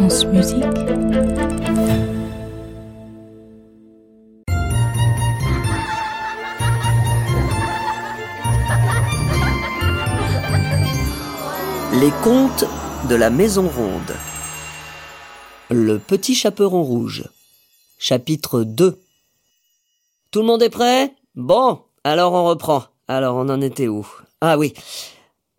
Les contes de la Maison Ronde. Le petit chaperon rouge. Chapitre 2. Tout le monde est prêt? Bon, alors on reprend. Alors on en était où? Ah oui.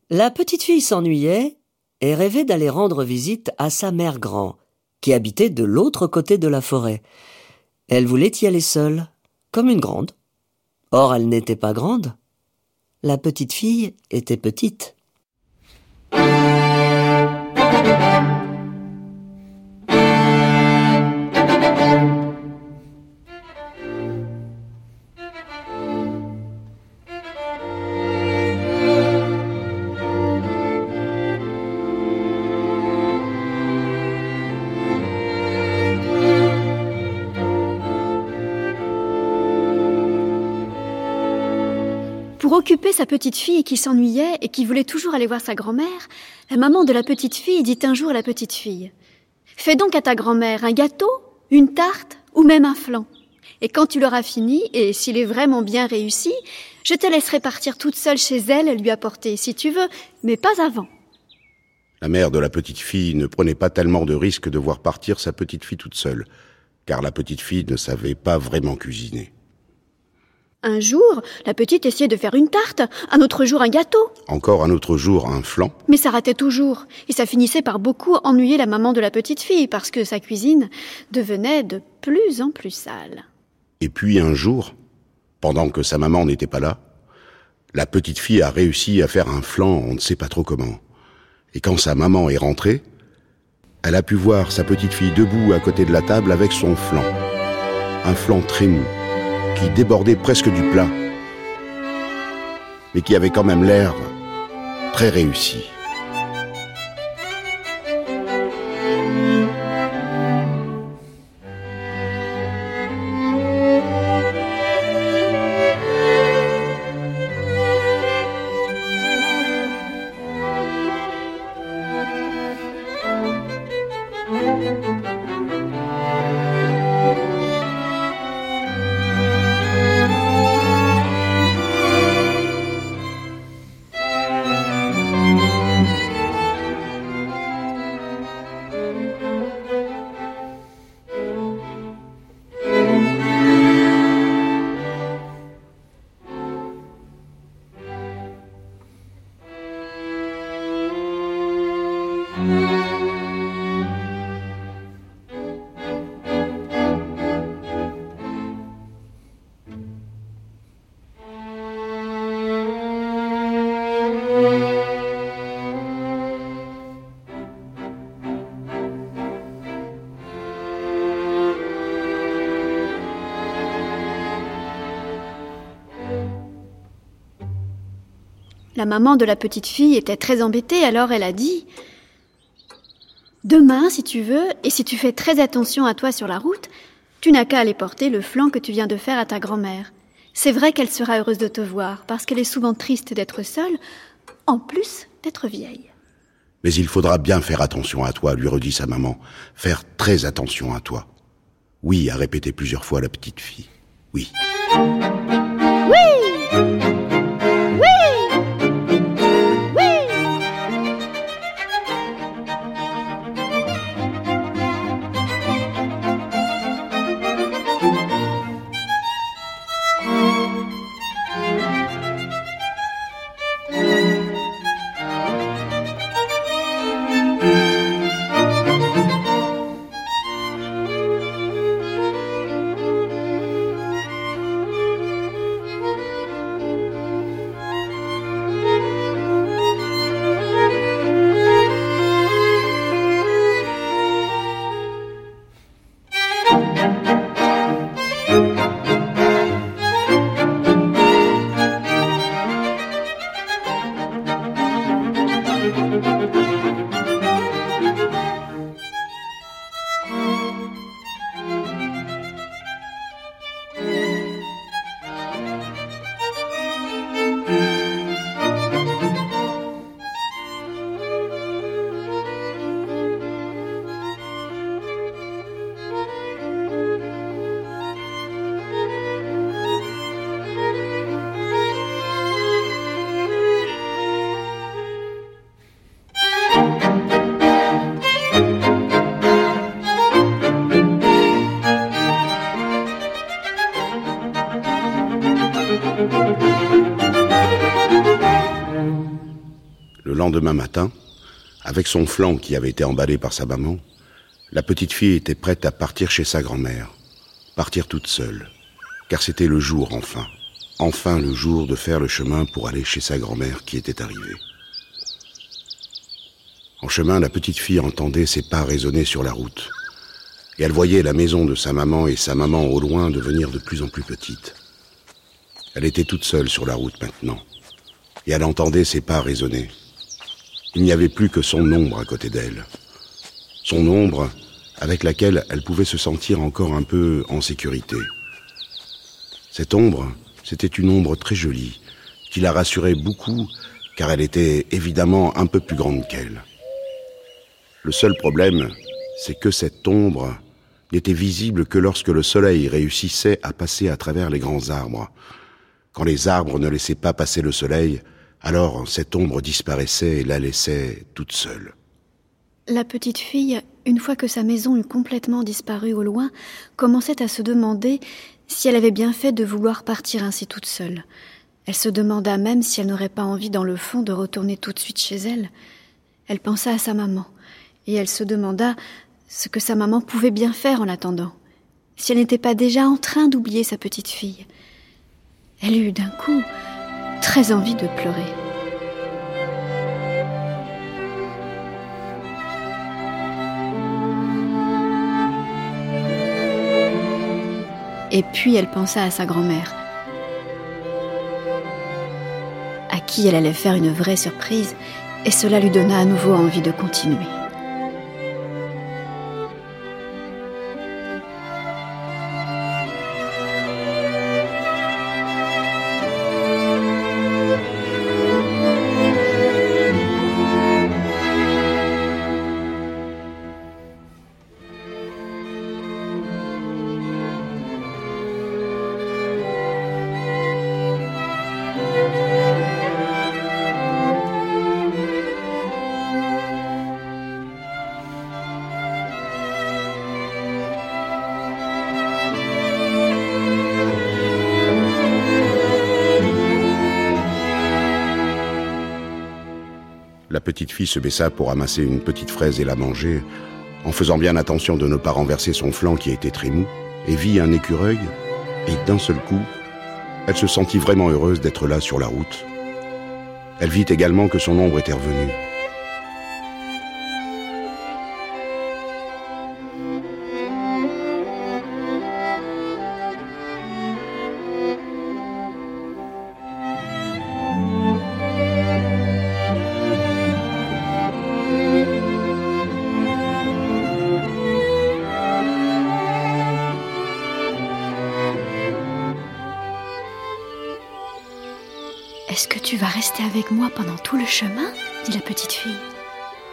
La petite fille s'ennuyait et rêvait d'aller rendre visite à sa mère grand, qui habitait de l'autre côté de la forêt. Elle voulait y aller seule, comme une grande. Or elle n'était pas grande. La petite fille était petite. Occuper sa petite fille qui s'ennuyait et qui voulait toujours aller voir sa grand-mère, la maman de la petite fille dit un jour à la petite fille Fais donc à ta grand-mère un gâteau, une tarte ou même un flan. Et quand tu l'auras fini, et s'il est vraiment bien réussi, je te laisserai partir toute seule chez elle lui apporter si tu veux, mais pas avant. La mère de la petite fille ne prenait pas tellement de risques de voir partir sa petite fille toute seule, car la petite fille ne savait pas vraiment cuisiner. Un jour, la petite essayait de faire une tarte, un autre jour un gâteau. Encore un autre jour un flan, Mais ça ratait toujours, et ça finissait par beaucoup ennuyer la maman de la petite fille, parce que sa cuisine devenait de plus en plus sale. et puis un jour, pendant que sa maman n'était pas là, la petite fille a réussi à faire un flan on ne sait pas trop comment. Et quand sa maman est rentrée, elle a pu voir sa petite fille debout à côté de la table avec son flan. Un flan très mou, qui débordait presque du plat, mais qui avait quand même l'air très réussi. La maman de la petite fille était très embêtée, alors elle a dit Demain, si tu veux, et si tu fais très attention à toi sur la route, tu n'as qu'à aller porter le flan que tu viens de faire à ta grand-mère. C'est vrai qu'elle sera heureuse de te voir, parce qu'elle est souvent triste d'être seule, en plus d'être vieille. Mais il faudra bien faire attention à toi, lui redit sa maman. Faire très attention à toi. Oui, a répété plusieurs fois la petite fille. Oui. Lendemain matin, avec son flanc qui avait été emballé par sa maman, la petite fille était prête à partir chez sa grand-mère, partir toute seule, car c'était le jour enfin, enfin le jour de faire le chemin pour aller chez sa grand-mère qui était arrivée. En chemin, la petite fille entendait ses pas résonner sur la route, et elle voyait la maison de sa maman et sa maman au loin devenir de plus en plus petite. Elle était toute seule sur la route maintenant, et elle entendait ses pas résonner. Il n'y avait plus que son ombre à côté d'elle. Son ombre avec laquelle elle pouvait se sentir encore un peu en sécurité. Cette ombre, c'était une ombre très jolie, qui la rassurait beaucoup, car elle était évidemment un peu plus grande qu'elle. Le seul problème, c'est que cette ombre n'était visible que lorsque le soleil réussissait à passer à travers les grands arbres. Quand les arbres ne laissaient pas passer le soleil, alors cette ombre disparaissait et la laissait toute seule. La petite fille, une fois que sa maison eut complètement disparu au loin, commençait à se demander si elle avait bien fait de vouloir partir ainsi toute seule. Elle se demanda même si elle n'aurait pas envie dans le fond de retourner tout de suite chez elle. Elle pensa à sa maman, et elle se demanda ce que sa maman pouvait bien faire en attendant, si elle n'était pas déjà en train d'oublier sa petite fille. Elle eut d'un coup très envie de pleurer. Et puis elle pensa à sa grand-mère, à qui elle allait faire une vraie surprise, et cela lui donna à nouveau envie de continuer. La petite fille se baissa pour ramasser une petite fraise et la manger, en faisant bien attention de ne pas renverser son flanc qui était très mou, et vit un écureuil, et d'un seul coup, elle se sentit vraiment heureuse d'être là sur la route. Elle vit également que son ombre était revenue. Est-ce que tu vas rester avec moi pendant tout le chemin? dit la petite fille.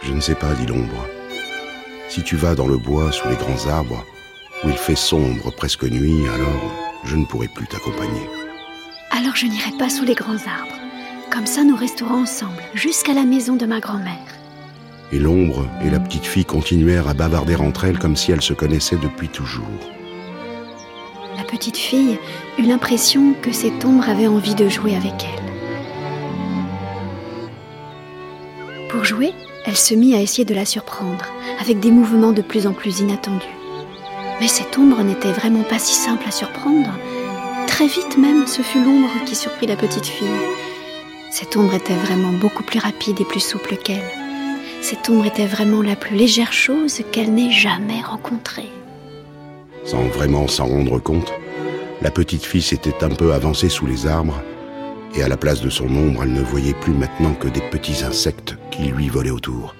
Je ne sais pas, dit l'ombre. Si tu vas dans le bois sous les grands arbres, où il fait sombre, presque nuit, alors je ne pourrai plus t'accompagner. Alors je n'irai pas sous les grands arbres. Comme ça, nous resterons ensemble jusqu'à la maison de ma grand-mère. Et l'ombre et la petite fille continuèrent à bavarder entre elles comme si elles se connaissaient depuis toujours. La petite fille eut l'impression que cette ombre avait envie de jouer avec elle. Pour jouer, elle se mit à essayer de la surprendre, avec des mouvements de plus en plus inattendus. Mais cette ombre n'était vraiment pas si simple à surprendre. Très vite même, ce fut l'ombre qui surprit la petite fille. Cette ombre était vraiment beaucoup plus rapide et plus souple qu'elle. Cette ombre était vraiment la plus légère chose qu'elle n'ait jamais rencontrée. Sans vraiment s'en rendre compte, la petite fille s'était un peu avancée sous les arbres, et à la place de son ombre, elle ne voyait plus maintenant que des petits insectes qui lui volaient autour.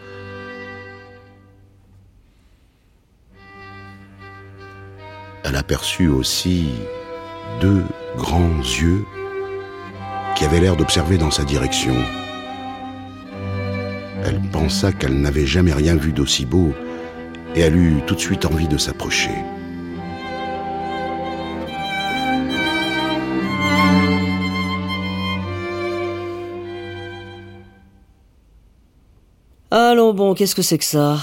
Elle aperçut aussi deux grands yeux qui avaient l'air d'observer dans sa direction. Elle pensa qu'elle n'avait jamais rien vu d'aussi beau et elle eut tout de suite envie de s'approcher. Allons bon, qu'est-ce que c'est que ça?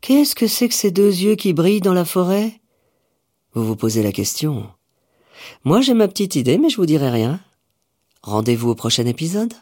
Qu'est-ce que c'est que ces deux yeux qui brillent dans la forêt? Vous vous posez la question. Moi j'ai ma petite idée, mais je vous dirai rien. Rendez-vous au prochain épisode